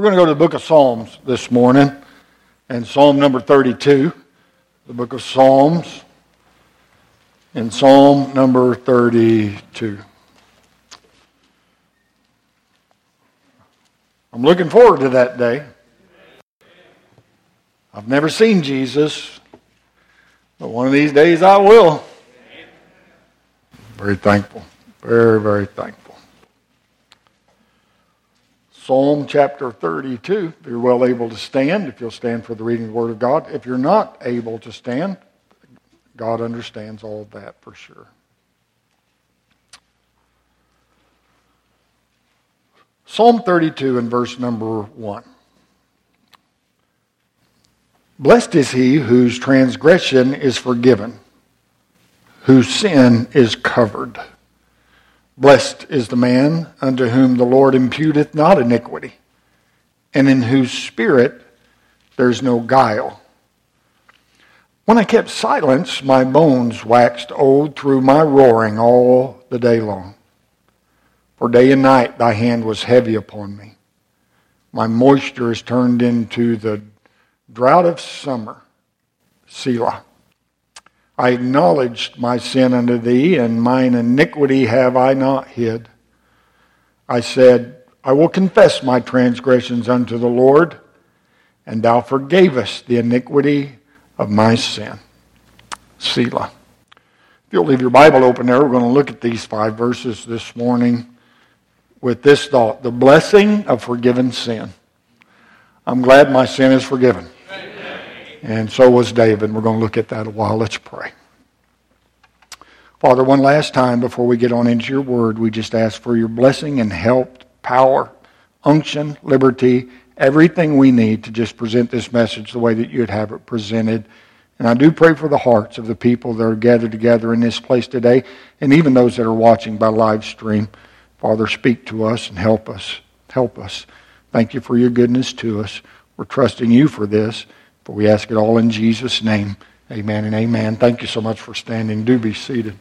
We're going to go to the book of Psalms this morning, and Psalm number 32, the book of Psalms, and Psalm number 32. I'm looking forward to that day. I've never seen Jesus, but one of these days I will. Very thankful. Very, very thankful. Psalm chapter 32. If you're well able to stand, if you'll stand for the reading of the Word of God. If you're not able to stand, God understands all of that for sure. Psalm 32 and verse number 1. Blessed is he whose transgression is forgiven, whose sin is covered. Blessed is the man unto whom the Lord imputeth not iniquity, and in whose spirit there's no guile. When I kept silence, my bones waxed old through my roaring all the day long. For day and night thy hand was heavy upon me. My moisture is turned into the drought of summer. Selah. I acknowledged my sin unto thee, and mine iniquity have I not hid. I said, I will confess my transgressions unto the Lord, and thou forgavest the iniquity of my sin. Selah. If you'll leave your Bible open there, we're going to look at these five verses this morning with this thought the blessing of forgiven sin. I'm glad my sin is forgiven. And so was David. We're going to look at that a while. Let's pray. Father, one last time before we get on into your word, we just ask for your blessing and help, power, unction, liberty, everything we need to just present this message the way that you'd have it presented. And I do pray for the hearts of the people that are gathered together in this place today, and even those that are watching by live stream. Father, speak to us and help us. Help us. Thank you for your goodness to us. We're trusting you for this. For we ask it all in Jesus' name. Amen and amen. Thank you so much for standing. Do be seated.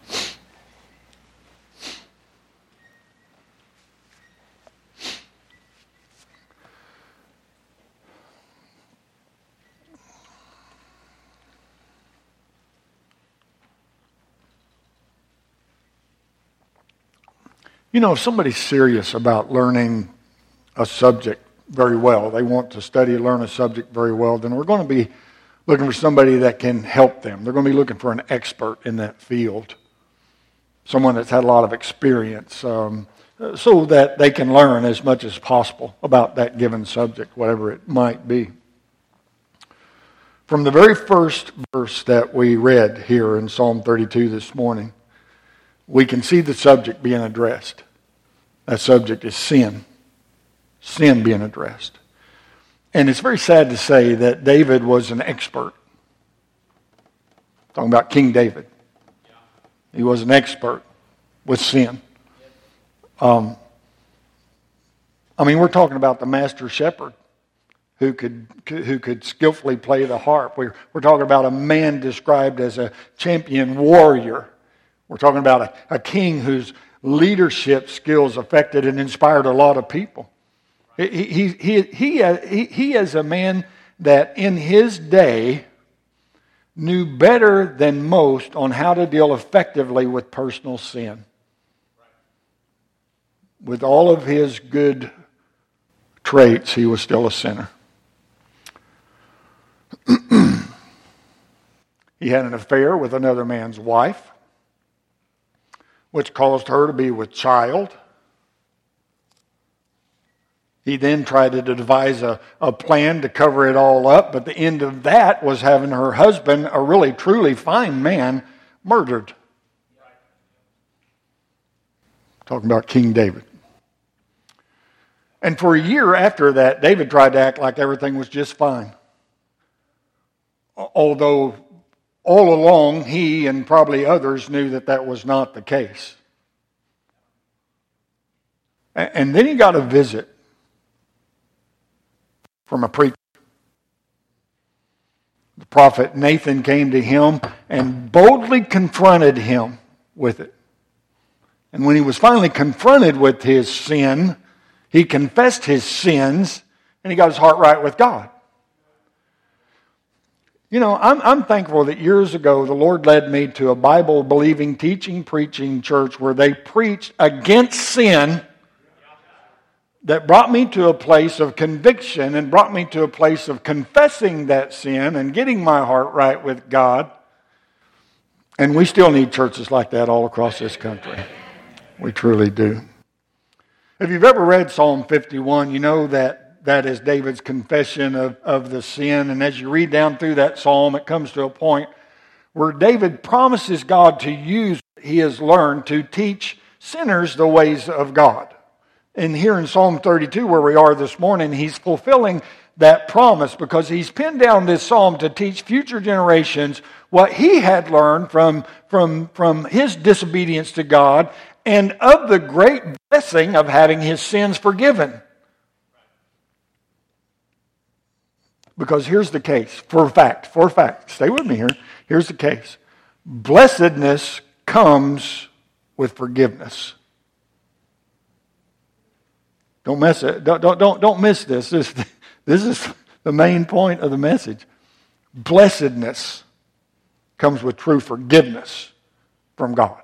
You know, if somebody's serious about learning a subject, very well, they want to study learn a subject very well, then we're going to be looking for somebody that can help them. They're going to be looking for an expert in that field, someone that's had a lot of experience, um, so that they can learn as much as possible about that given subject, whatever it might be. From the very first verse that we read here in Psalm 32 this morning, we can see the subject being addressed. That subject is sin sin being addressed. And it's very sad to say that David was an expert. Talking about King David. He was an expert with sin. Um, I mean, we're talking about the master shepherd who could, who could skillfully play the harp. We're, we're talking about a man described as a champion warrior. We're talking about a, a king whose leadership skills affected and inspired a lot of people. He, he, he, he, he is a man that in his day knew better than most on how to deal effectively with personal sin. With all of his good traits, he was still a sinner. he had an affair with another man's wife, which caused her to be with child he then tried to devise a, a plan to cover it all up, but the end of that was having her husband, a really truly fine man, murdered. Talking about King David. And for a year after that, David tried to act like everything was just fine. Although all along he and probably others knew that that was not the case. And then he got a visit from a preacher. The prophet Nathan came to him and boldly confronted him with it. And when he was finally confronted with his sin, he confessed his sins and he got his heart right with God. You know, I'm, I'm thankful that years ago the Lord led me to a Bible believing, teaching, preaching church where they preached against sin that brought me to a place of conviction and brought me to a place of confessing that sin and getting my heart right with God. And we still need churches like that all across this country. We truly do. If you've ever read Psalm 51, you know that that is David's confession of, of the sin. And as you read down through that psalm, it comes to a point where David promises God to use he has learned to teach sinners the ways of God. And here in Psalm 32, where we are this morning, he's fulfilling that promise because he's pinned down this psalm to teach future generations what he had learned from, from, from his disobedience to God and of the great blessing of having his sins forgiven. Because here's the case, for a fact, for a fact. Stay with me here. Here's the case. Blessedness comes with forgiveness. Don't mess it. Don't, don't, don't, don't miss this. this. This is the main point of the message. Blessedness comes with true forgiveness from God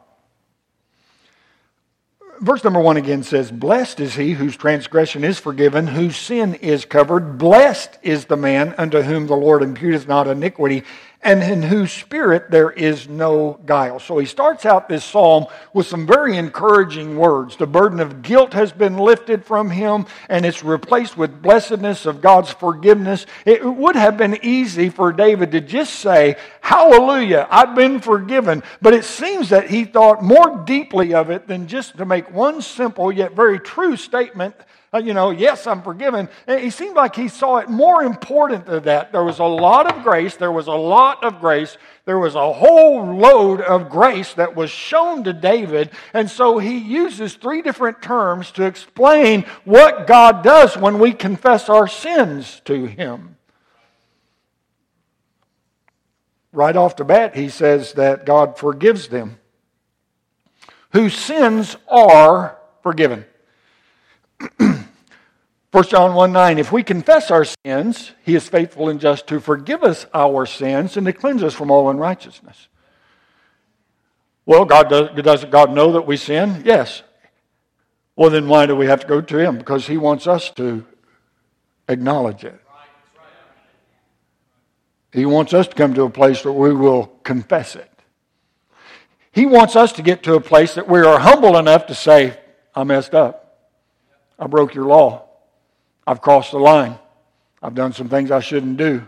verse number one again says, Blessed is he whose transgression is forgiven, whose sin is covered. Blessed is the man unto whom the Lord imputeth not iniquity, and in whose spirit there is no guile. So he starts out this psalm with some very encouraging words. The burden of guilt has been lifted from him, and it's replaced with blessedness of God's forgiveness. It would have been easy for David to just say, Hallelujah, I've been forgiven. But it seems that he thought more deeply of it than just to make one simple yet very true statement Uh, you know, yes, I'm forgiven. And he seemed like he saw it more important than that. There was a lot of grace. There was a lot of grace. There was a whole load of grace that was shown to David. And so he uses three different terms to explain what God does when we confess our sins to him. Right off the bat, he says that God forgives them whose sins are forgiven. 1 John 1 9, if we confess our sins, he is faithful and just to forgive us our sins and to cleanse us from all unrighteousness. Well, God does, doesn't God know that we sin? Yes. Well, then why do we have to go to him? Because he wants us to acknowledge it. He wants us to come to a place where we will confess it. He wants us to get to a place that we are humble enough to say, I messed up. I broke your law. I've crossed the line. I've done some things I shouldn't do.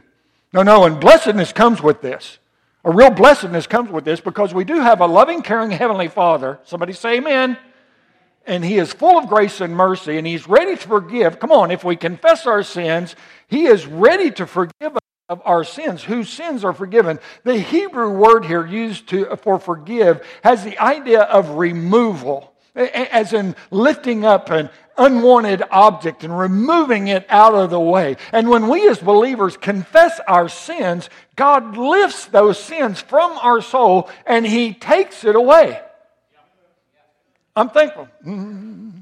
No, no, and blessedness comes with this. A real blessedness comes with this because we do have a loving, caring Heavenly Father. Somebody say amen. And He is full of grace and mercy, and He's ready to forgive. Come on, if we confess our sins, He is ready to forgive us of our sins, whose sins are forgiven. The Hebrew word here used to, for forgive has the idea of removal as in lifting up an unwanted object and removing it out of the way. And when we as believers confess our sins, God lifts those sins from our soul and He takes it away. I'm thankful. Mm-hmm.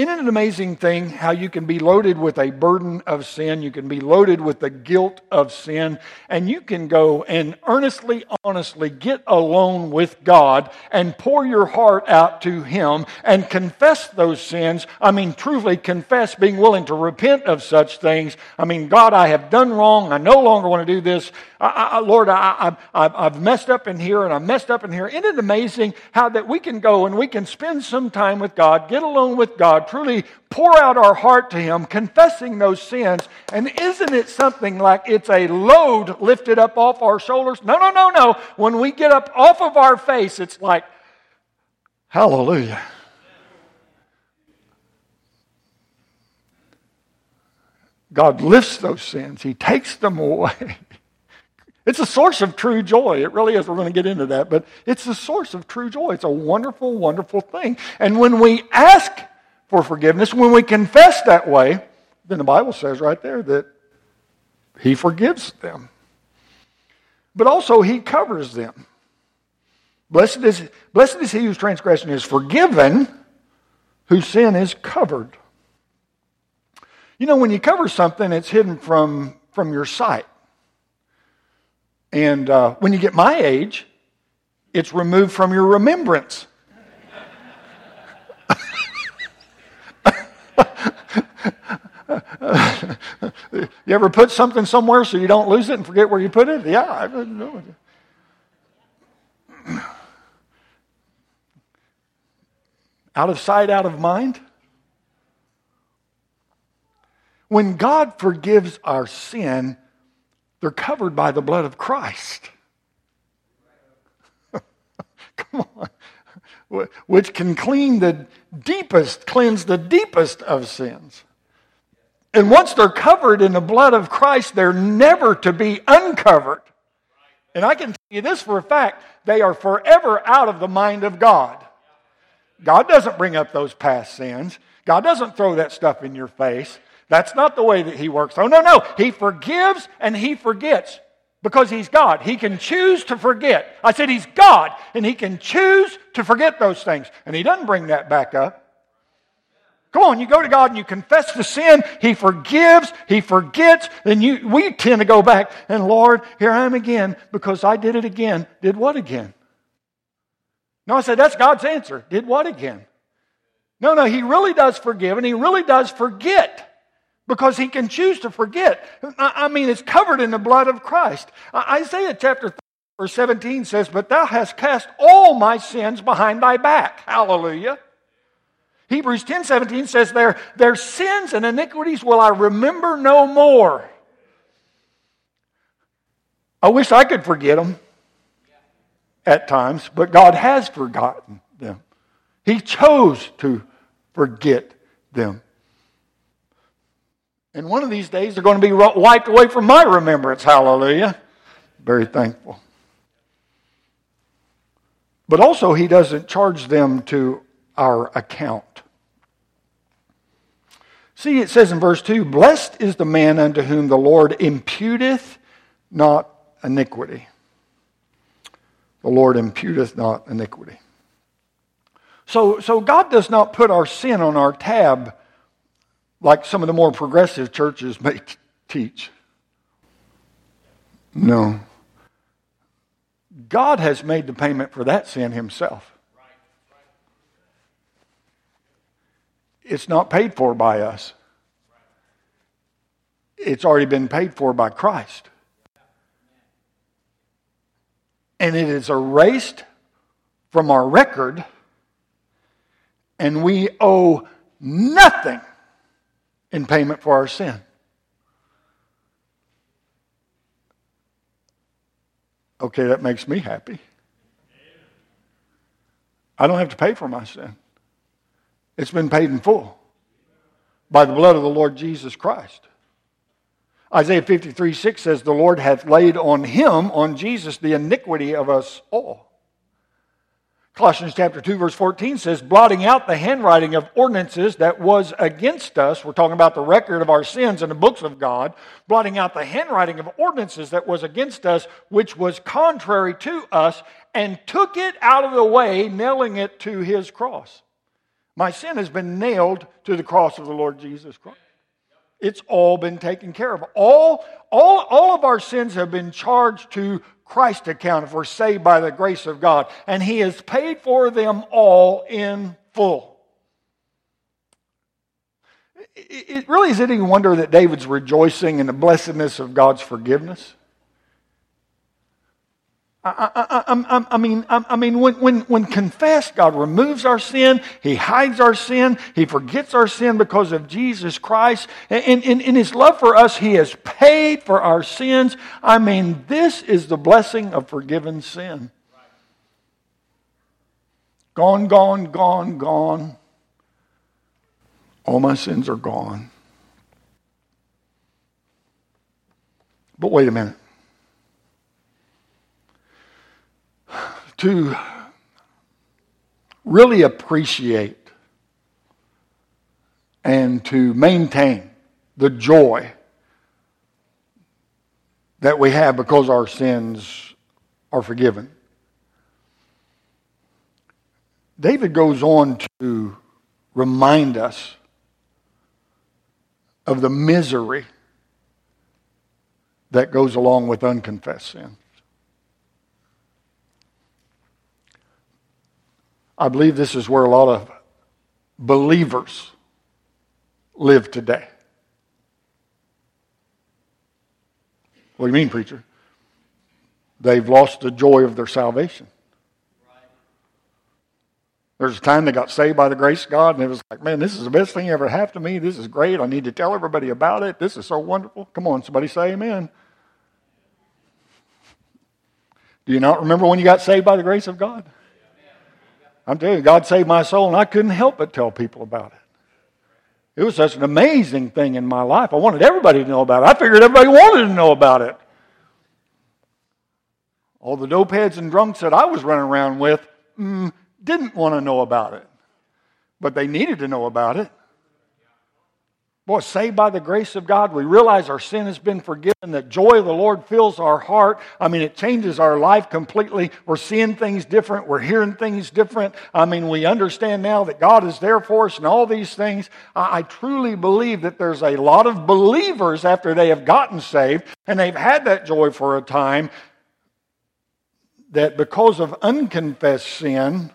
Isn't it an amazing thing how you can be loaded with a burden of sin? You can be loaded with the guilt of sin, and you can go and earnestly, honestly get alone with God and pour your heart out to Him and confess those sins. I mean, truly confess, being willing to repent of such things. I mean, God, I have done wrong. I no longer want to do this. I, I, Lord, I, have messed up in here and I've messed up in here. Isn't it amazing how that we can go and we can spend some time with God, get alone with God, truly pour out our heart to Him, confessing those sins. And isn't it something like it's a load lifted up off our shoulders? No, no, no, no. When we get up off of our face, it's like, hallelujah. God lifts those sins, He takes them away. It's a source of true joy. It really is. We're going to get into that, but it's a source of true joy. It's a wonderful, wonderful thing. And when we ask for forgiveness, when we confess that way, then the Bible says right there that He forgives them. But also, He covers them. Blessed is, blessed is he whose transgression is forgiven, whose sin is covered. You know, when you cover something, it's hidden from, from your sight. And uh, when you get my age, it's removed from your remembrance. you ever put something somewhere so you don't lose it and forget where you put it? Yeah, I don't know. Out of sight, out of mind. When God forgives our sin, they're covered by the blood of Christ. Come on. Which can clean the deepest, cleanse the deepest of sins. And once they're covered in the blood of Christ, they're never to be uncovered. And I can tell you this for a fact they are forever out of the mind of God. God doesn't bring up those past sins, God doesn't throw that stuff in your face. That's not the way that He works. Oh, no, no. He forgives and He forgets because He's God. He can choose to forget. I said He's God and He can choose to forget those things. And He doesn't bring that back up. Come on, you go to God and you confess the sin. He forgives. He forgets. Then you, we tend to go back and Lord, here I am again because I did it again. Did what again? No, I said that's God's answer. Did what again? No, no, He really does forgive and He really does forget because He can choose to forget. I mean, it's covered in the blood of Christ. Isaiah chapter verse 17 says, But thou hast cast all my sins behind thy back. Hallelujah. Hebrews 10 17 says, their, their sins and iniquities will I remember no more. I wish I could forget them at times, but God has forgotten them. He chose to forget them. And one of these days they're going to be wiped away from my remembrance. Hallelujah. Very thankful. But also, He doesn't charge them to our account. See, it says in verse 2 Blessed is the man unto whom the Lord imputeth not iniquity. The Lord imputeth not iniquity. So, so God does not put our sin on our tab like some of the more progressive churches may t- teach. No. God has made the payment for that sin himself. It's not paid for by us. It's already been paid for by Christ. And it is erased from our record, and we owe nothing in payment for our sin. Okay, that makes me happy. I don't have to pay for my sin. It's been paid in full by the blood of the Lord Jesus Christ. Isaiah 53 6 says, The Lord hath laid on him, on Jesus, the iniquity of us all. Colossians chapter 2, verse 14 says, blotting out the handwriting of ordinances that was against us. We're talking about the record of our sins in the books of God. Blotting out the handwriting of ordinances that was against us, which was contrary to us, and took it out of the way, nailing it to his cross. My sin has been nailed to the cross of the Lord Jesus Christ. It's all been taken care of. All, all, all of our sins have been charged to Christ's account if we're saved by the grace of God. And He has paid for them all in full. It really is any wonder that David's rejoicing in the blessedness of God's forgiveness. I, I, I, mean, I, mean, when, when, when confessed, God removes our sin. He hides our sin. He forgets our sin because of Jesus Christ. And in His love for us, He has paid for our sins. I mean, this is the blessing of forgiven sin. Gone, gone, gone, gone. All my sins are gone. But wait a minute. To really appreciate and to maintain the joy that we have because our sins are forgiven. David goes on to remind us of the misery that goes along with unconfessed sin. I believe this is where a lot of believers live today. What do you mean, preacher? They've lost the joy of their salvation. There's a time they got saved by the grace of God, and it was like, man, this is the best thing ever happened to me. This is great. I need to tell everybody about it. This is so wonderful. Come on, somebody say amen. Do you not remember when you got saved by the grace of God? I'm telling you, God saved my soul, and I couldn't help but tell people about it. It was such an amazing thing in my life. I wanted everybody to know about it. I figured everybody wanted to know about it. All the dopeheads and drunks that I was running around with, mm, didn't want to know about it, but they needed to know about it. Boy, saved by the grace of God, we realize our sin has been forgiven, that joy of the Lord fills our heart. I mean, it changes our life completely. We're seeing things different, we're hearing things different. I mean, we understand now that God is there for us and all these things. I, I truly believe that there's a lot of believers after they have gotten saved and they've had that joy for a time that because of unconfessed sin,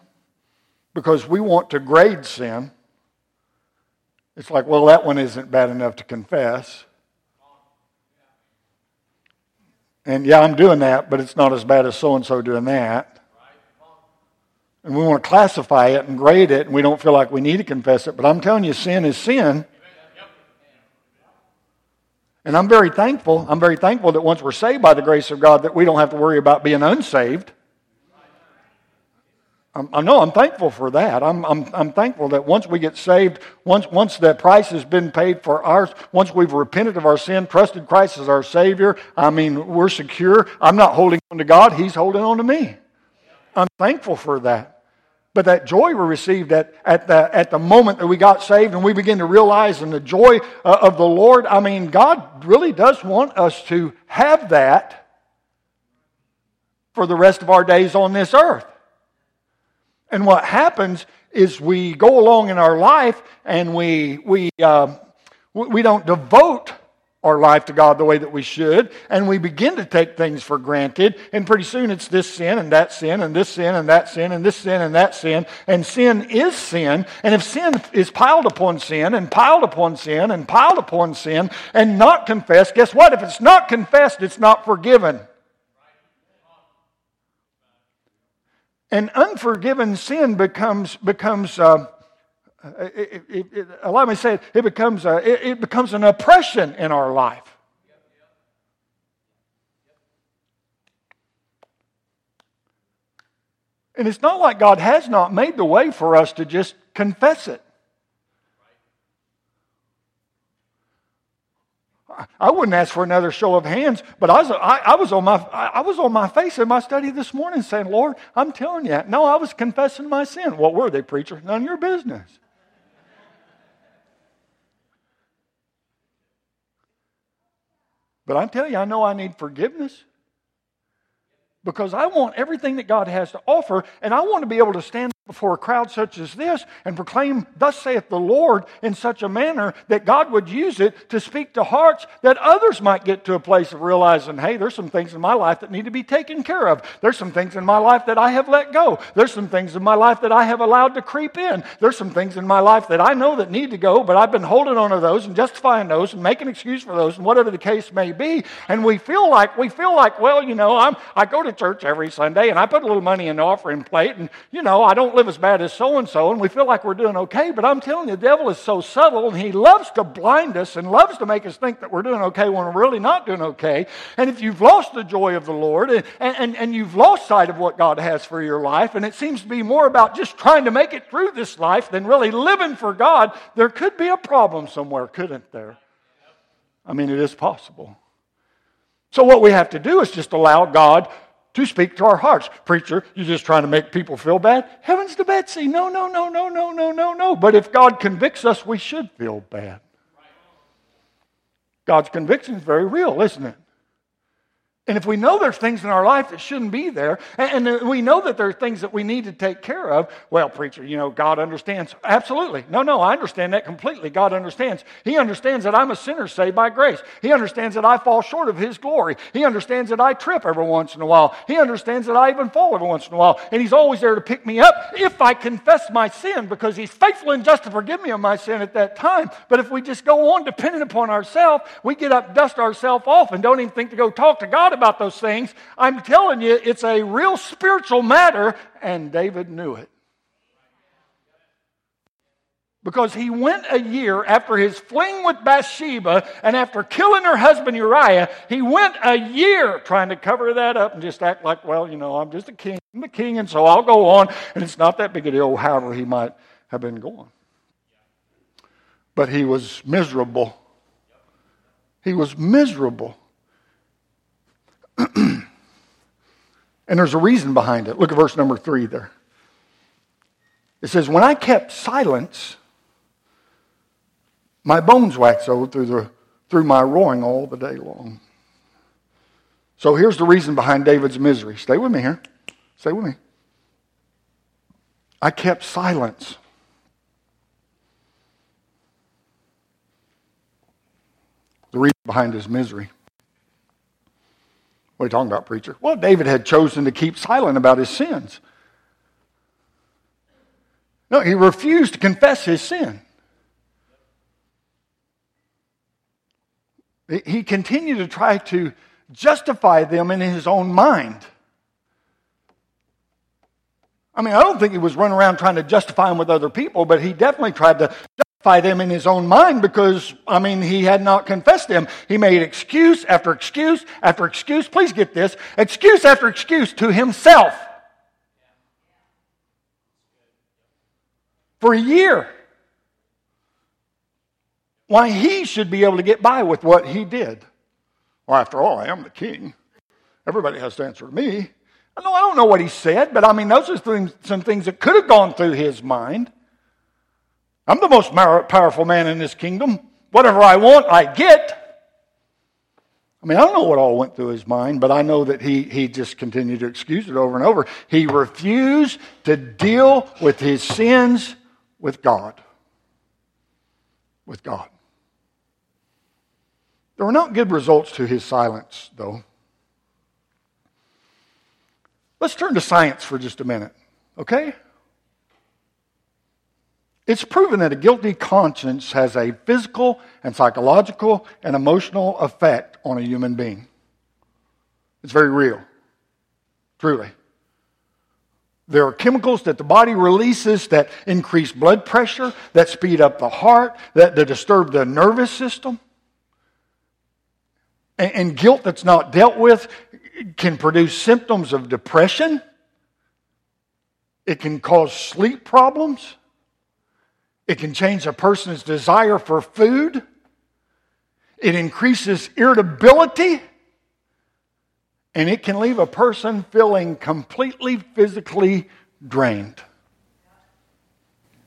because we want to grade sin. It's like, well, that one isn't bad enough to confess. And yeah, I'm doing that, but it's not as bad as so and so doing that. And we want to classify it and grade it, and we don't feel like we need to confess it. But I'm telling you, sin is sin. And I'm very thankful. I'm very thankful that once we're saved by the grace of God, that we don't have to worry about being unsaved. I know I'm thankful for that. I'm, I'm, I'm thankful that once we get saved, once, once that price has been paid for ours, once we've repented of our sin, trusted Christ as our Savior, I mean, we're secure. I'm not holding on to God, He's holding on to me. I'm thankful for that. But that joy we received at, at, the, at the moment that we got saved and we begin to realize and the joy uh, of the Lord, I mean, God really does want us to have that for the rest of our days on this earth. And what happens is we go along in our life and we, we, uh, we don't devote our life to God the way that we should, and we begin to take things for granted, and pretty soon it's this sin and that sin and this sin and that sin and this sin and that sin, and sin is sin. And if sin is piled upon sin and piled upon sin and piled upon sin and not confessed, guess what? If it's not confessed, it's not forgiven. And unforgiven sin becomes, becomes uh, it, it, it, allow me to say it, it becomes, a, it, it becomes an oppression in our life. And it's not like God has not made the way for us to just confess it. I wouldn't ask for another show of hands, but I was, I, I, was on my, I was on my face in my study this morning saying, Lord, I'm telling you. No, I was confessing my sin. What were they, preacher? None of your business. But I'm telling you, I know I need forgiveness because I want everything that God has to offer, and I want to be able to stand before a crowd such as this and proclaim, Thus saith the Lord, in such a manner that God would use it to speak to hearts that others might get to a place of realizing, hey, there's some things in my life that need to be taken care of. There's some things in my life that I have let go. There's some things in my life that I have allowed to creep in. There's some things in my life that I know that need to go, but I've been holding on to those and justifying those and making excuse for those and whatever the case may be. And we feel like, we feel like, well, you know, I'm, I go to church every Sunday and I put a little money in the offering plate and, you know, I don't live as bad as so and so, and we feel like we're doing okay. But I'm telling you, the devil is so subtle, and he loves to blind us and loves to make us think that we're doing okay when we're really not doing okay. And if you've lost the joy of the Lord and, and, and you've lost sight of what God has for your life, and it seems to be more about just trying to make it through this life than really living for God, there could be a problem somewhere, couldn't there? I mean, it is possible. So, what we have to do is just allow God to speak to our hearts. Preacher, you're just trying to make people feel bad? Heavens to Betsy. No, no, no, no, no, no, no, no. But if God convicts us, we should feel bad. God's conviction is very real, isn't it? And if we know there's things in our life that shouldn't be there, and, we know that there are things that we need to take care of, well, preacher, you know, God understands. Absolutely. No, no, I understand that completely. God understands. He understands that I'm a sinner saved by grace. He understands that I fall short of His glory. He understands that I trip every once in a while. He understands that I even fall every once in a while. And He's always there to pick me up if I confess my sin because He's faithful and just to forgive me of my sin at that time. But if we just go on dependent upon ourselves, we get up, dust ourselves off, and don't even think to go talk to God about those things. I'm telling you, it's a real spiritual matter, and David knew it. Because he went a year after his fling with Bathsheba and after killing her husband Uriah, he went a year trying to cover that up and just act like, well, you know, I'm just a king, I'm the king, and so I'll go on, and it's not that big a deal, however he might have been going. But he was miserable. He was miserable. and there's a reason behind it. Look at verse number three there. It says, When I kept silence, my bones waxed old through, the, through my roaring all the day long. So here's the reason behind David's misery. Stay with me here. Stay with me. I kept silence. The reason behind his misery. What are you talking about, preacher? Well, David had chosen to keep silent about his sins. No, he refused to confess his sin. He continued to try to justify them in his own mind. I mean, I don't think he was running around trying to justify them with other people, but he definitely tried to them in his own mind because, I mean, he had not confessed them. He made excuse after excuse after excuse. Please get this excuse after excuse to himself. For a year. Why he should be able to get by with what he did. Well, after all, I am the king. Everybody has to answer to me. I know I don't know what he said, but I mean, those are some things that could have gone through his mind. I'm the most powerful man in this kingdom. Whatever I want, I get. I mean, I don't know what all went through his mind, but I know that he, he just continued to excuse it over and over. He refused to deal with his sins with God. With God. There were not good results to his silence, though. Let's turn to science for just a minute, okay? It's proven that a guilty conscience has a physical and psychological and emotional effect on a human being. It's very real, truly. There are chemicals that the body releases that increase blood pressure, that speed up the heart, that, that disturb the nervous system. And, and guilt that's not dealt with can produce symptoms of depression. It can cause sleep problems. It can change a person's desire for food. It increases irritability. And it can leave a person feeling completely physically drained.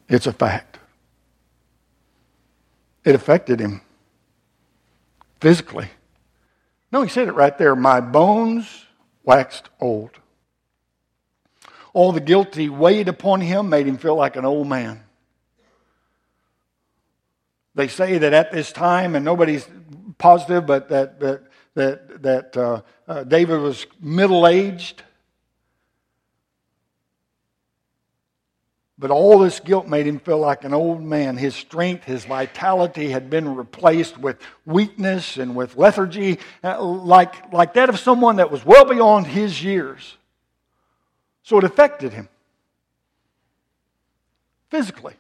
It's a fact. It affected him physically. No, he said it right there. My bones waxed old. All the guilt he weighed upon him made him feel like an old man. They say that at this time, and nobody's positive, but that, that, that, that uh, uh, David was middle aged. But all this guilt made him feel like an old man. His strength, his vitality had been replaced with weakness and with lethargy, uh, like, like that of someone that was well beyond his years. So it affected him physically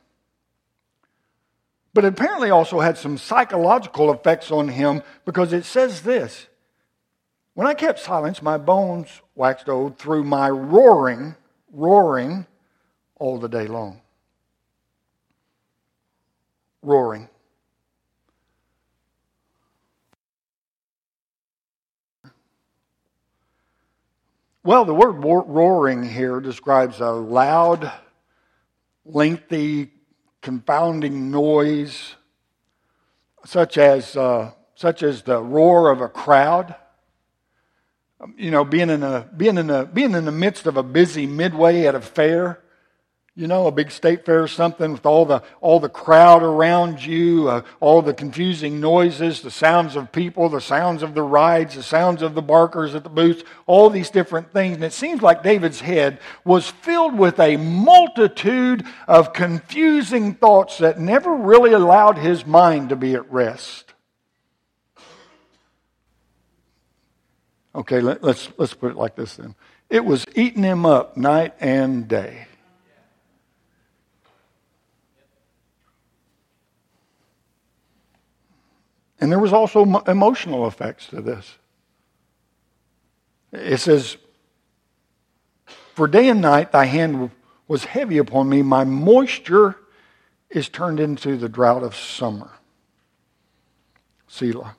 but apparently also had some psychological effects on him because it says this When I kept silence, my bones waxed old through my roaring, roaring all the day long. Roaring. Well, the word roaring here describes a loud, lengthy, confounding noise, such as, uh, such as the roar of a crowd. Um, you know, being in a being in a being in the midst of a busy midway at a fair, you know, a big state fair or something with all the all the crowd around you, uh, all the confusing noises, the sounds of people, the sounds of the rides, the sounds of the barkers at the booths, all these different things. And it seems like David's head was filled with a multitude of confusing thoughts that never really allowed his mind to be at rest. Okay, let, us let's put it like this then. It was eating him up night and day. And there was also emotional effects to this. It says, For day and night thy hand was heavy upon me, my moisture is turned into the drought of summer. Selah.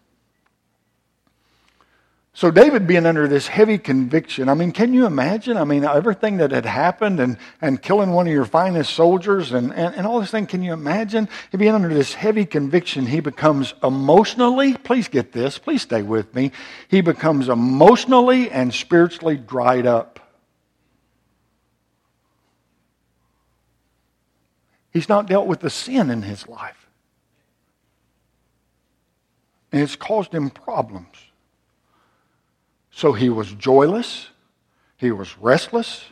So, David being under this heavy conviction, I mean, can you imagine? I mean, everything that had happened and, and killing one of your finest soldiers and, and, and all this thing, can you imagine? He being under this heavy conviction, he becomes emotionally, please get this, please stay with me, he becomes emotionally and spiritually dried up. He's not dealt with the sin in his life. And it's caused him problems. So he was joyless. He was restless.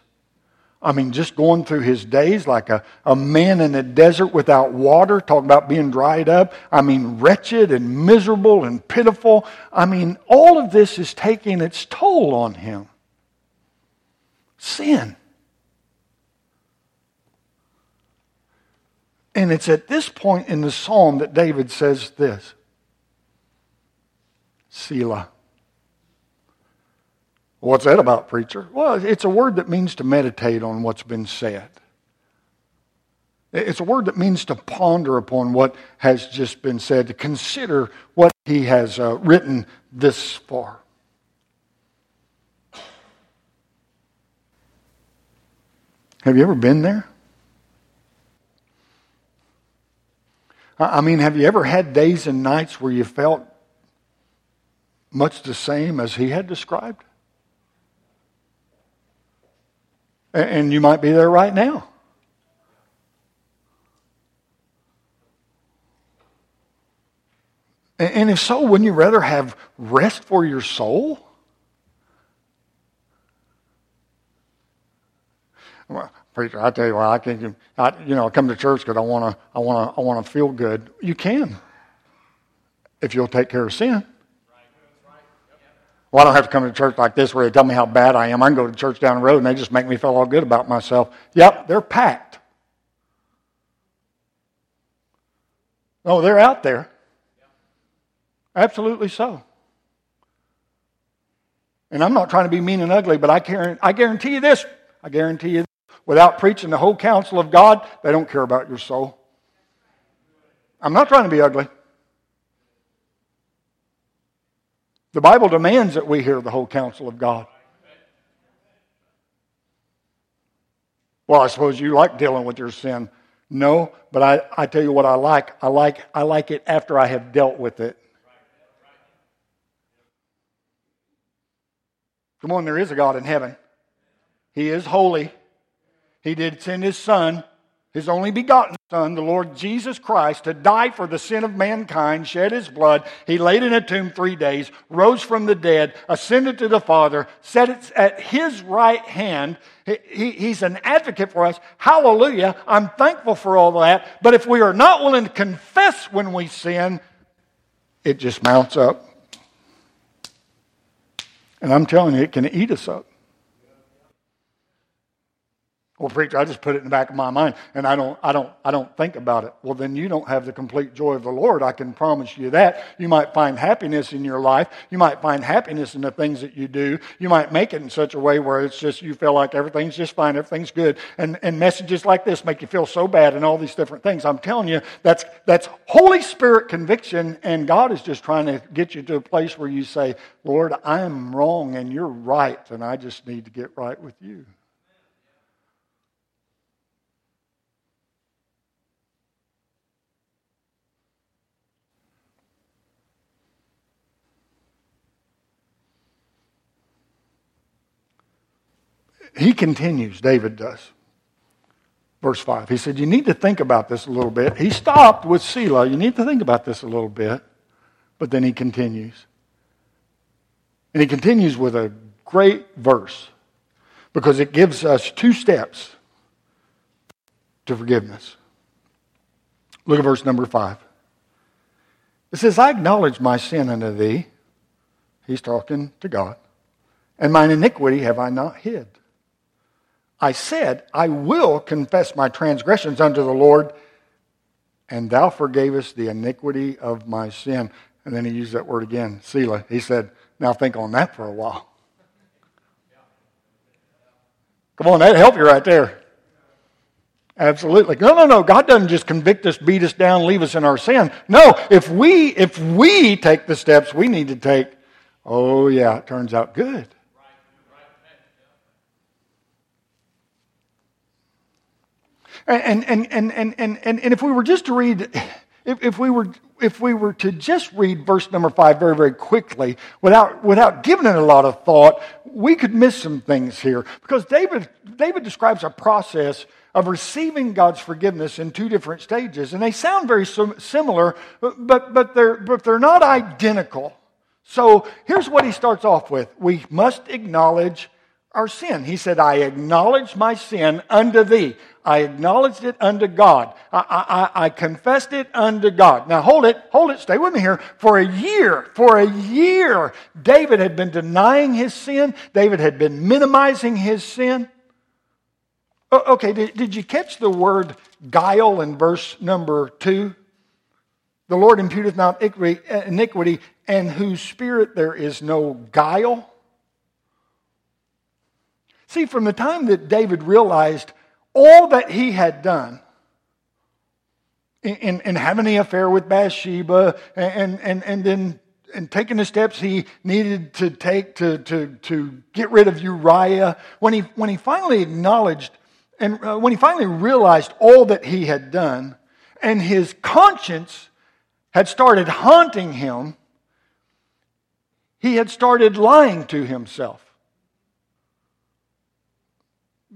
I mean, just going through his days like a, a man in a desert without water, talking about being dried up. I mean, wretched and miserable and pitiful. I mean, all of this is taking its toll on him. Sin. And it's at this point in the psalm that David says this Selah. What's that about, preacher? Well, it's a word that means to meditate on what's been said. It's a word that means to ponder upon what has just been said, to consider what he has uh, written this far. Have you ever been there? I mean, have you ever had days and nights where you felt much the same as he had described? And you might be there right now. And if so, wouldn't you rather have rest for your soul? Well, preacher, I tell you what, I can, I, you know, I come to church because I want to, I want to, I want to feel good. You can, if you'll take care of sin. Well, I don't have to come to church like this where they tell me how bad I am. I can go to church down the road and they just make me feel all good about myself. Yep, they're packed. Oh, they're out there. Absolutely so. And I'm not trying to be mean and ugly, but I guarantee, I guarantee you this. I guarantee you, without preaching the whole counsel of God, they don't care about your soul. I'm not trying to be ugly. The Bible demands that we hear the whole counsel of God. Well, I suppose you like dealing with your sin. No, but I, I tell you what I like. I like I like it after I have dealt with it. Come on, there is a God in heaven. He is holy. He did send his son his only begotten Son, the Lord Jesus Christ, to die for the sin of mankind, shed his blood. He laid in a tomb three days, rose from the dead, ascended to the Father, set it at his right hand. He, he, he's an advocate for us. Hallelujah. I'm thankful for all that. But if we are not willing to confess when we sin, it just mounts up. And I'm telling you, it can eat us up. Well, preacher, I just put it in the back of my mind and I don't, I don't, I don't think about it. Well, then you don't have the complete joy of the Lord. I can promise you that. You might find happiness in your life. You might find happiness in the things that you do. You might make it in such a way where it's just, you feel like everything's just fine, everything's good. And, and messages like this make you feel so bad and all these different things. I'm telling you, that's, that's Holy Spirit conviction and God is just trying to get you to a place where you say, Lord, I'm wrong and you're right and I just need to get right with you. He continues, David does. Verse 5. He said, You need to think about this a little bit. He stopped with Selah. You need to think about this a little bit. But then he continues. And he continues with a great verse because it gives us two steps to forgiveness. Look at verse number 5. It says, I acknowledge my sin unto thee. He's talking to God. And mine iniquity have I not hid. I said, I will confess my transgressions unto the Lord, and thou forgavest the iniquity of my sin. And then he used that word again, Selah. He said, Now think on that for a while. Come on, that'd help you right there. Absolutely. No, no, no. God doesn't just convict us, beat us down, leave us in our sin. No, if we if we take the steps we need to take, oh yeah, it turns out good. And, and, and, and, and, and, and if we were just to read, if, if, we were, if we were to just read verse number five very, very quickly without, without giving it a lot of thought, we could miss some things here. Because David, David describes a process of receiving God's forgiveness in two different stages. And they sound very similar, but, but, they're, but they're not identical. So here's what he starts off with We must acknowledge our sin. He said, I acknowledge my sin unto thee. I acknowledged it unto God. I, I, I, confessed it unto God. Now hold it, hold it, stay with me here. For a year, for a year, David had been denying his sin. David had been minimizing his sin. Okay, did, did you catch the word guile in verse number two? The Lord imputeth not iniquity, and whose spirit there is no guile. See, from the time that David realized all that he had done in, in, in having the affair with Bathsheba and, and, and then and taking the steps he needed to take to, to, to get rid of Uriah, when he, when he finally acknowledged and uh, when he finally realized all that he had done, and his conscience had started haunting him, he had started lying to himself.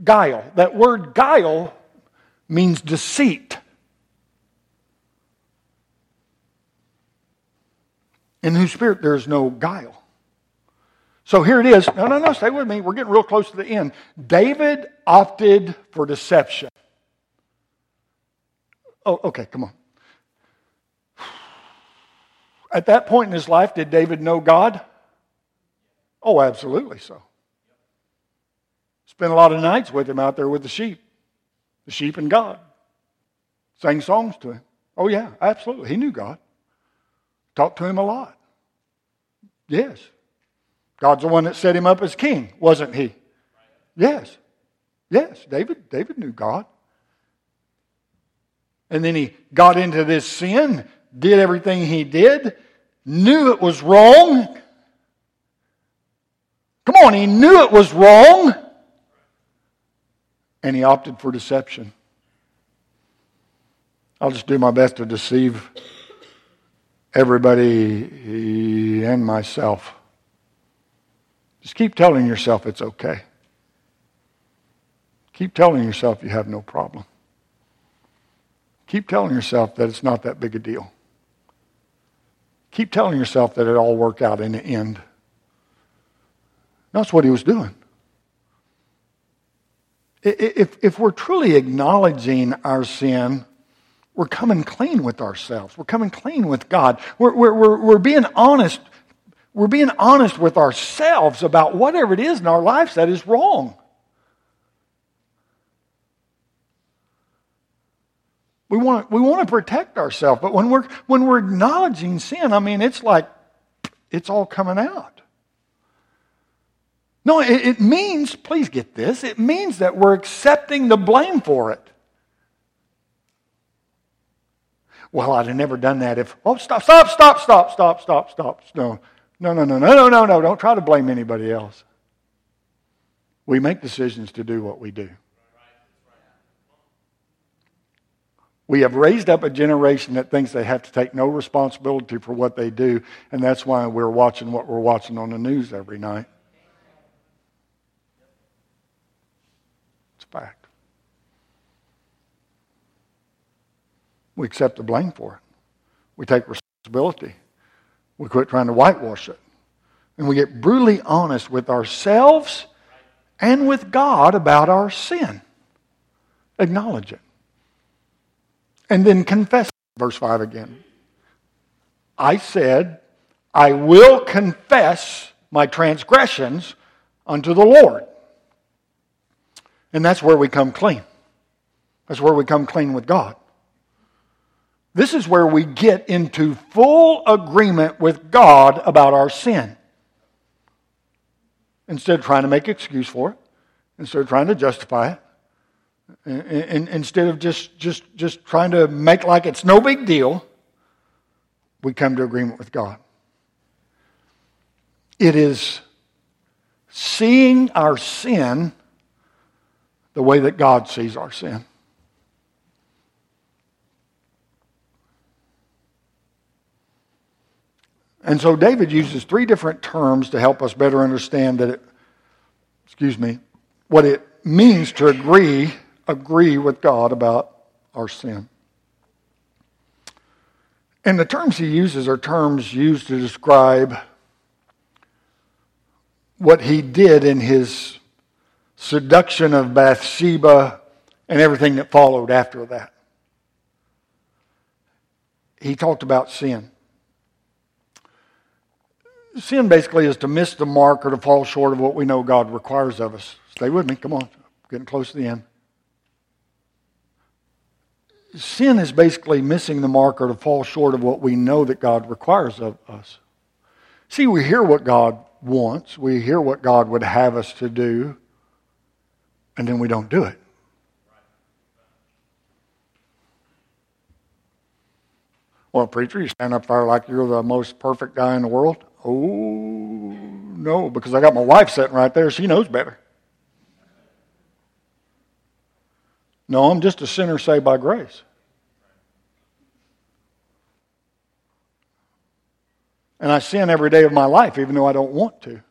Guile. That word guile means deceit. In whose spirit there is no guile. So here it is. No, no, no, stay with me. We're getting real close to the end. David opted for deception. Oh, okay, come on. At that point in his life, did David know God? Oh, absolutely so. Spent a lot of nights with him out there with the sheep, the sheep and God. Sang songs to him. Oh, yeah, absolutely. He knew God. Talked to him a lot. Yes. God's the one that set him up as king, wasn't he? Yes. Yes, David, David knew God. And then he got into this sin, did everything he did, knew it was wrong. Come on, he knew it was wrong. And he opted for deception. I'll just do my best to deceive everybody and myself. Just keep telling yourself it's okay. Keep telling yourself you have no problem. Keep telling yourself that it's not that big a deal. Keep telling yourself that it all worked out in the end. That's what he was doing. If, if we're truly acknowledging our sin, we're coming clean with ourselves. We're coming clean with God. We're, we're, we're, being honest we're being honest with ourselves about whatever it is in our lives that is wrong. We want, we want to protect ourselves, but when we're, when we're acknowledging sin, I mean, it's like it's all coming out. No, it, it means, please get this, it means that we're accepting the blame for it. Well, I'd have never done that if, oh, stop, stop, stop, stop, stop, stop, stop. No, no, no, no, no, no, no, no. Don't try to blame anybody else. We make decisions to do what we do. We have raised up a generation that thinks they have to take no responsibility for what they do, and that's why we're watching what we're watching on the news every night. Fact. We accept the blame for it. We take responsibility. We quit trying to whitewash it. And we get brutally honest with ourselves and with God about our sin. Acknowledge it. And then confess. Verse 5 again. I said, I will confess my transgressions unto the Lord. And that's where we come clean. That's where we come clean with God. This is where we get into full agreement with God about our sin. Instead of trying to make excuse for it, instead of trying to justify it, and, instead of just, just, just trying to make like it's no big deal, we come to agreement with God. It is seeing our sin the way that God sees our sin. And so David uses three different terms to help us better understand that it, excuse me, what it means to agree, agree with God about our sin. And the terms he uses are terms used to describe what he did in his seduction of Bathsheba and everything that followed after that. He talked about sin. Sin basically is to miss the mark or to fall short of what we know God requires of us. Stay with me. Come on. Getting close to the end. Sin is basically missing the mark or to fall short of what we know that God requires of us. See, we hear what God wants, we hear what God would have us to do, and then we don't do it. Well, preacher, you stand up there like you're the most perfect guy in the world. Oh, no, because I got my wife sitting right there. She knows better. No, I'm just a sinner saved by grace. And I sin every day of my life, even though I don't want to.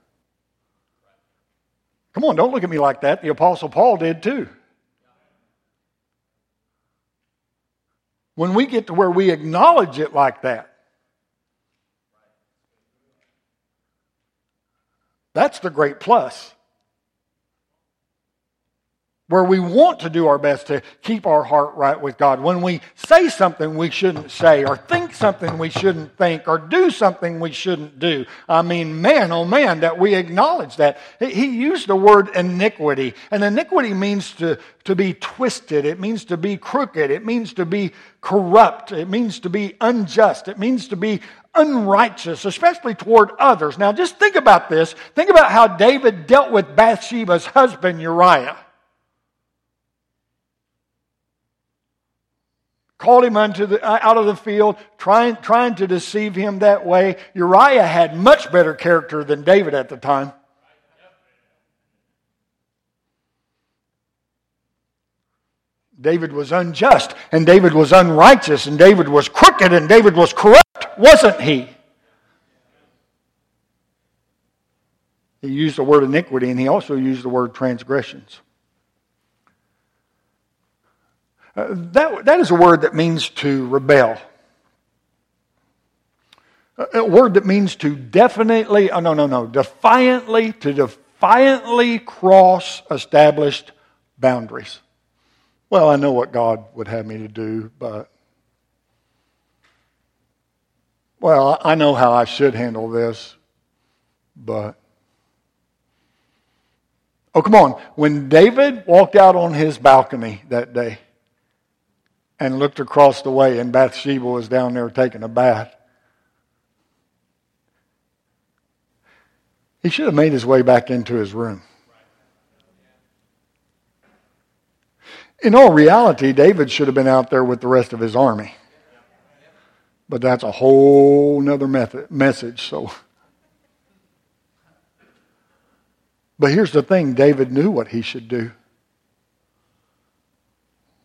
Come on, don't look at me like that. The Apostle Paul did too. When we get to where we acknowledge it like that, That's the great plus. Where we want to do our best to keep our heart right with God. When we say something we shouldn't say, or think something we shouldn't think, or do something we shouldn't do. I mean, man, oh man, that we acknowledge that. He used the word iniquity. And iniquity means to, to be twisted, it means to be crooked, it means to be corrupt, it means to be unjust, it means to be unrighteous, especially toward others. Now, just think about this. Think about how David dealt with Bathsheba's husband, Uriah. Called him unto the, uh, out of the field, trying, trying to deceive him that way. Uriah had much better character than David at the time. David was unjust, and David was unrighteous, and David was crooked, and David was corrupt, wasn't he? He used the word iniquity, and he also used the word transgressions. Uh, that, that is a word that means to rebel. A word that means to definitely, oh, no, no, no, defiantly, to defiantly cross established boundaries. Well, I know what God would have me to do, but. Well, I know how I should handle this, but. Oh, come on. When David walked out on his balcony that day and looked across the way, and Bathsheba was down there taking a bath, he should have made his way back into his room. In all reality, David should have been out there with the rest of his army. But that's a whole nother method, message. So, but here's the thing: David knew what he should do.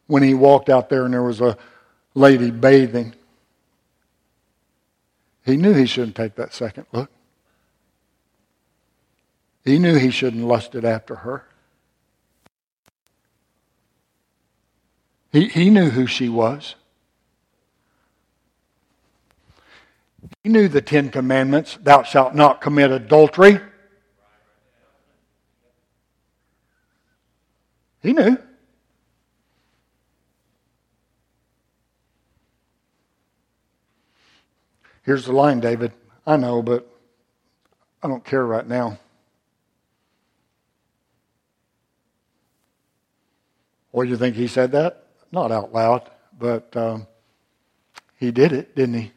When he walked out there and there was a lady bathing, he knew he shouldn't take that second look. He knew he shouldn't lusted after her. He, he knew who she was. He knew the Ten Commandments Thou shalt not commit adultery. He knew. Here's the line, David. I know, but I don't care right now. Or you think he said that? Not out loud, but um, he did it, didn't he?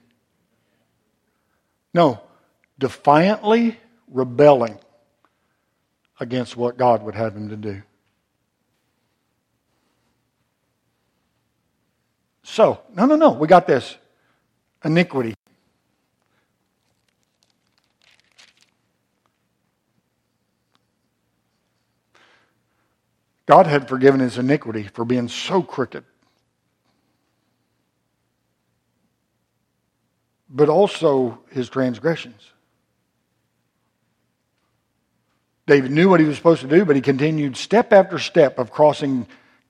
No, defiantly rebelling against what God would have him to do. So, no, no, no, we got this. Iniquity. God had forgiven his iniquity for being so crooked. But also his transgressions. David knew what he was supposed to do, but he continued step after step of crossing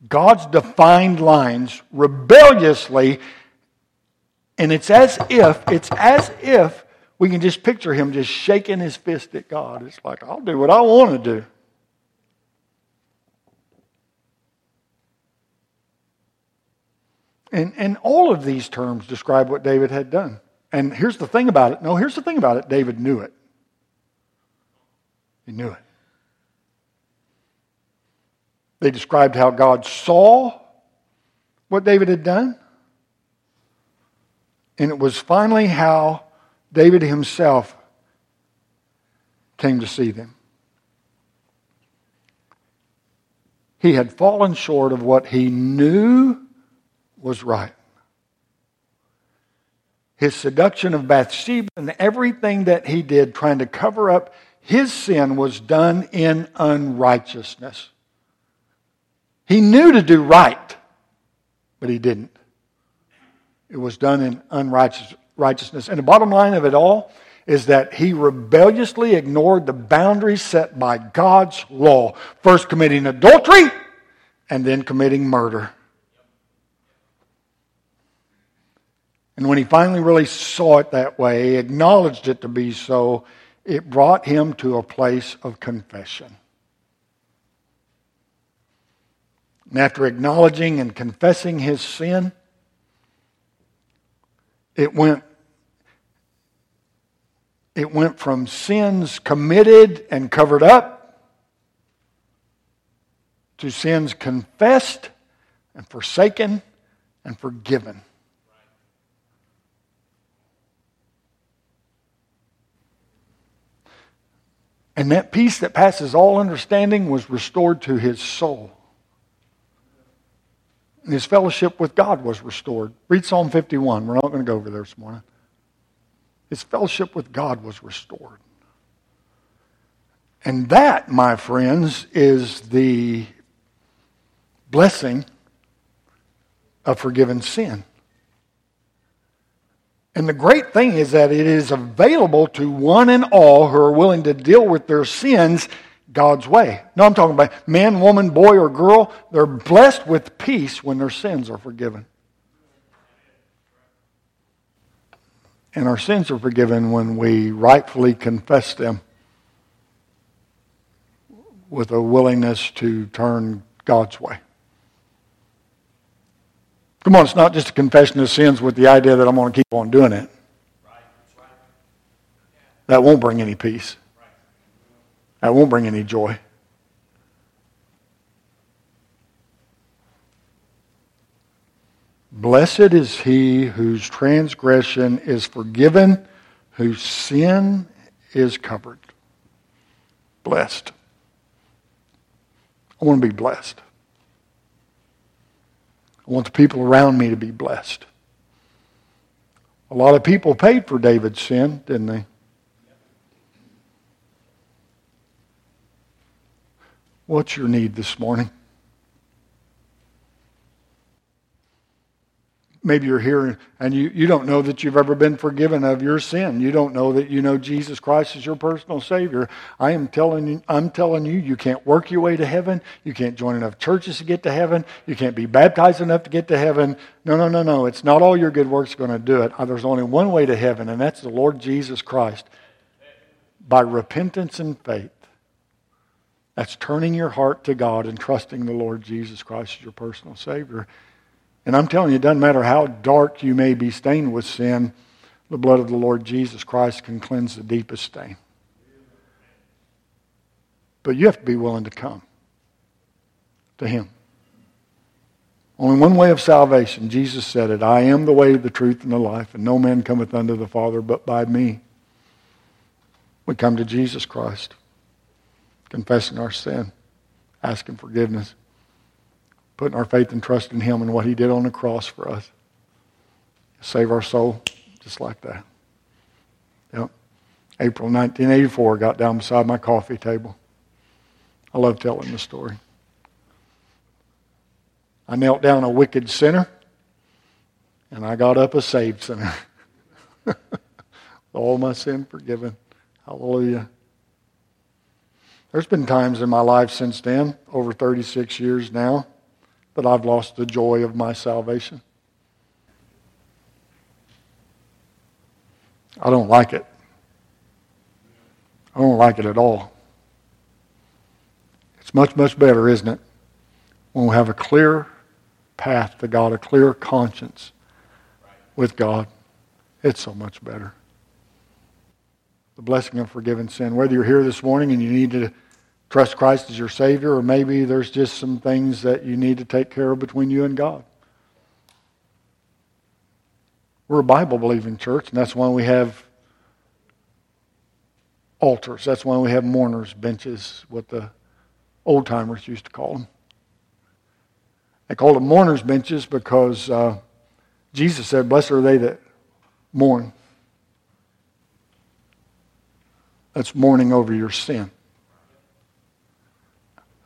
God's defined lines rebelliously. And it's as if, it's as if we can just picture him just shaking his fist at God. It's like, I'll do what I want to do. And, and all of these terms describe what David had done. And here's the thing about it. No, here's the thing about it. David knew it. He knew it. They described how God saw what David had done. And it was finally how David himself came to see them. He had fallen short of what he knew was right. His seduction of Bathsheba and everything that he did trying to cover up his sin was done in unrighteousness. He knew to do right, but he didn't. It was done in unrighteousness. And the bottom line of it all is that he rebelliously ignored the boundaries set by God's law, first committing adultery and then committing murder. And when he finally really saw it that way, acknowledged it to be so, it brought him to a place of confession. And after acknowledging and confessing his sin, it went it went from sins committed and covered up to sins confessed and forsaken and forgiven. And that peace that passes all understanding was restored to his soul. And his fellowship with God was restored. Read Psalm 51. We're not going to go over there this morning. His fellowship with God was restored. And that, my friends, is the blessing of forgiven sin. And the great thing is that it is available to one and all who are willing to deal with their sins God's way. No, I'm talking about man, woman, boy, or girl. They're blessed with peace when their sins are forgiven. And our sins are forgiven when we rightfully confess them with a willingness to turn God's way. Come on, it's not just a confession of sins with the idea that I'm going to keep on doing it. That won't bring any peace. That won't bring any joy. Blessed is he whose transgression is forgiven, whose sin is covered. Blessed. I want to be blessed. I want the people around me to be blessed. A lot of people paid for David's sin, didn't they? What's your need this morning? Maybe you're here and you, you don't know that you've ever been forgiven of your sin. You don't know that you know Jesus Christ is your personal Savior. I am telling you, I'm telling you, you can't work your way to heaven. You can't join enough churches to get to heaven. You can't be baptized enough to get to heaven. No, no, no, no. It's not all your good works going to do it. There's only one way to heaven, and that's the Lord Jesus Christ. By repentance and faith. That's turning your heart to God and trusting the Lord Jesus Christ as your personal Savior. And I'm telling you, it doesn't matter how dark you may be stained with sin, the blood of the Lord Jesus Christ can cleanse the deepest stain. But you have to be willing to come to Him. Only one way of salvation. Jesus said it I am the way, the truth, and the life, and no man cometh unto the Father but by me. We come to Jesus Christ, confessing our sin, asking forgiveness putting our faith and trust in Him and what He did on the cross for us. Save our soul just like that. Yep. April 1984, got down beside my coffee table. I love telling the story. I knelt down a wicked sinner, and I got up a saved sinner. All my sin forgiven. Hallelujah. There's been times in my life since then, over 36 years now, that I've lost the joy of my salvation. I don't like it. I don't like it at all. It's much, much better, isn't it? When we have a clear path to God, a clear conscience with God. It's so much better. The blessing of forgiven sin. Whether you're here this morning and you need to trust Christ as your Savior, or maybe there's just some things that you need to take care of between you and God. We're a Bible believing church, and that's why we have altars. That's why we have mourners' benches, what the old timers used to call them. They called them mourners' benches because uh, Jesus said, Blessed are they that mourn. That's mourning over your sin.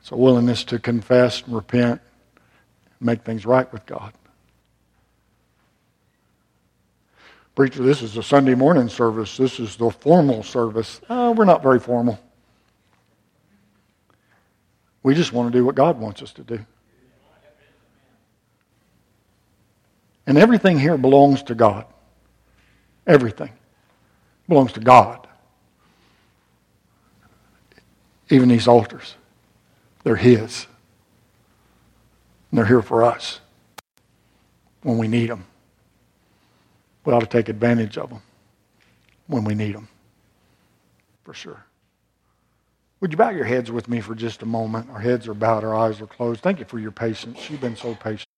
It's a willingness to confess and repent, make things right with God. Preacher, this is a Sunday morning service. This is the formal service. Uh, we're not very formal. We just want to do what God wants us to do. And everything here belongs to God. Everything belongs to God. Even these altars. They're His. And they're here for us when we need them. We ought to take advantage of them when we need them, for sure. Would you bow your heads with me for just a moment? Our heads are bowed, our eyes are closed. Thank you for your patience. You've been so patient.